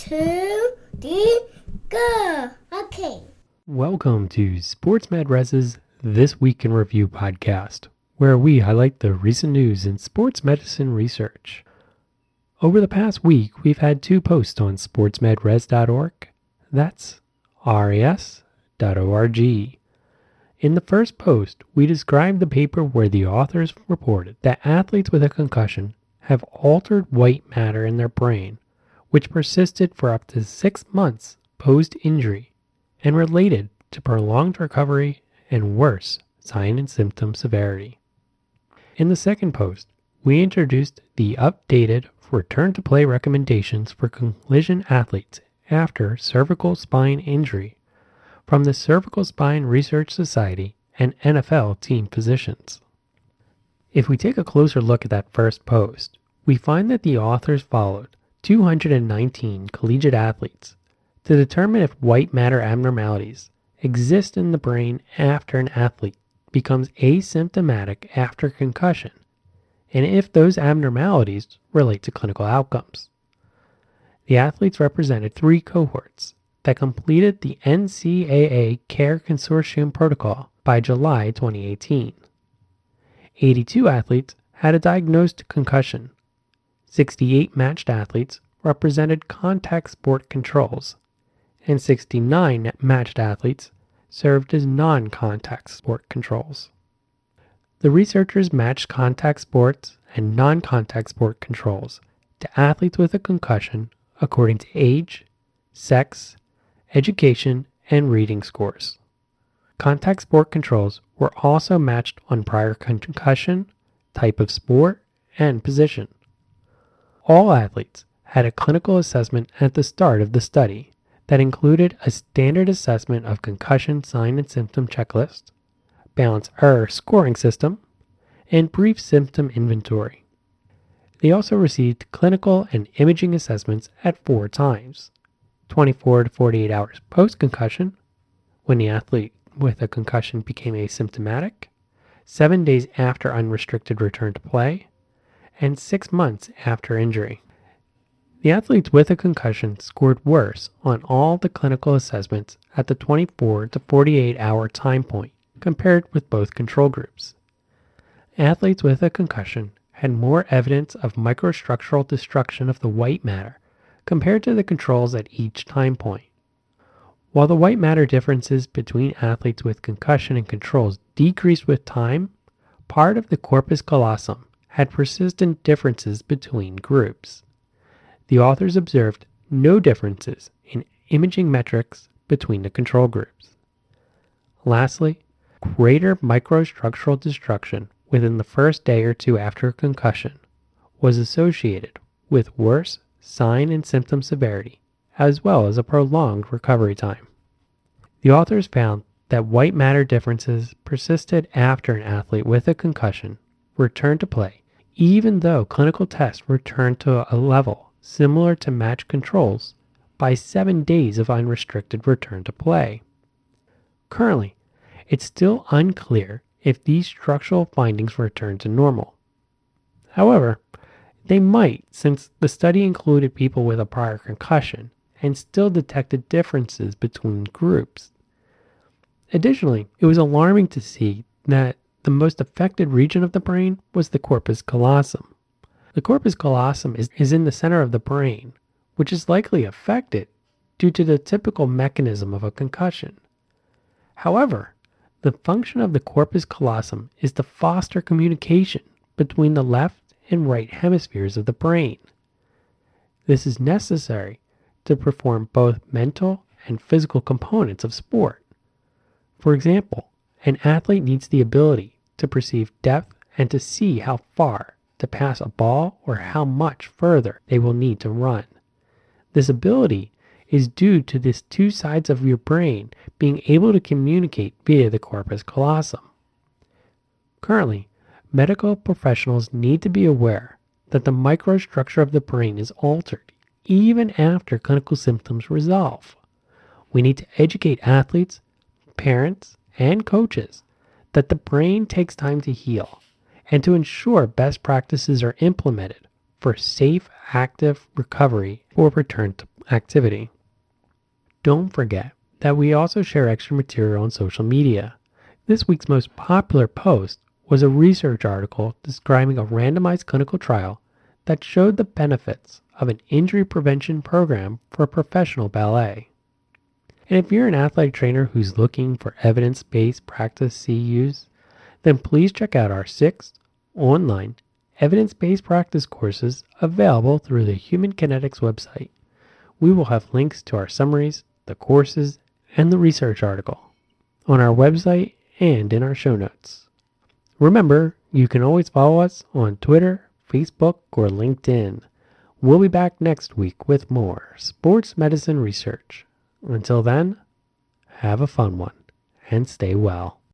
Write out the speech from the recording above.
two, three, go. Okay. Welcome to Sports Med Res's This Week in Review podcast, where we highlight the recent news in sports medicine research. Over the past week, we've had two posts on sportsmedres.org. That's ras.org. In the first post, we described the paper where the authors reported that athletes with a concussion have altered white matter in their brain which persisted for up to six months post injury and related to prolonged recovery and worse sign and symptom severity. In the second post, we introduced the updated return to play recommendations for collision athletes after cervical spine injury from the Cervical Spine Research Society and NFL team physicians. If we take a closer look at that first post, we find that the authors followed 219 collegiate athletes to determine if white matter abnormalities exist in the brain after an athlete becomes asymptomatic after concussion, and if those abnormalities relate to clinical outcomes. The athletes represented three cohorts that completed the NCAA Care Consortium protocol by July 2018. 82 athletes had a diagnosed concussion 68 matched athletes represented contact sport controls, and 69 matched athletes served as non contact sport controls. The researchers matched contact sports and non contact sport controls to athletes with a concussion according to age, sex, education, and reading scores. Contact sport controls were also matched on prior concussion, type of sport, and position. All athletes had a clinical assessment at the start of the study that included a standard assessment of concussion sign and symptom checklist, balance error scoring system, and brief symptom inventory. They also received clinical and imaging assessments at four times 24 to 48 hours post concussion, when the athlete with a concussion became asymptomatic, seven days after unrestricted return to play, and six months after injury. The athletes with a concussion scored worse on all the clinical assessments at the 24 to 48 hour time point compared with both control groups. Athletes with a concussion had more evidence of microstructural destruction of the white matter compared to the controls at each time point. While the white matter differences between athletes with concussion and controls decreased with time, part of the corpus callosum had persistent differences between groups. The authors observed no differences in imaging metrics between the control groups. Lastly, greater microstructural destruction within the first day or two after concussion was associated with worse sign and symptom severity, as well as a prolonged recovery time. The authors found that white matter differences persisted after an athlete with a concussion returned to play even though clinical tests returned to a level similar to match controls by seven days of unrestricted return to play. Currently, it's still unclear if these structural findings return to normal. However, they might since the study included people with a prior concussion and still detected differences between groups. Additionally, it was alarming to see that the most affected region of the brain was the corpus callosum. The corpus callosum is, is in the center of the brain, which is likely affected due to the typical mechanism of a concussion. However, the function of the corpus callosum is to foster communication between the left and right hemispheres of the brain. This is necessary to perform both mental and physical components of sport. For example, an athlete needs the ability to perceive depth and to see how far to pass a ball or how much further they will need to run. This ability is due to these two sides of your brain being able to communicate via the corpus callosum. Currently, medical professionals need to be aware that the microstructure of the brain is altered even after clinical symptoms resolve. We need to educate athletes, parents, and coaches that the brain takes time to heal and to ensure best practices are implemented for safe, active recovery or return to activity. Don't forget that we also share extra material on social media. This week's most popular post was a research article describing a randomized clinical trial that showed the benefits of an injury prevention program for professional ballet. And if you're an athletic trainer who's looking for evidence based practice CEUs, then please check out our six online evidence based practice courses available through the Human Kinetics website. We will have links to our summaries, the courses, and the research article on our website and in our show notes. Remember, you can always follow us on Twitter, Facebook, or LinkedIn. We'll be back next week with more sports medicine research. Until then, have a fun one and stay well.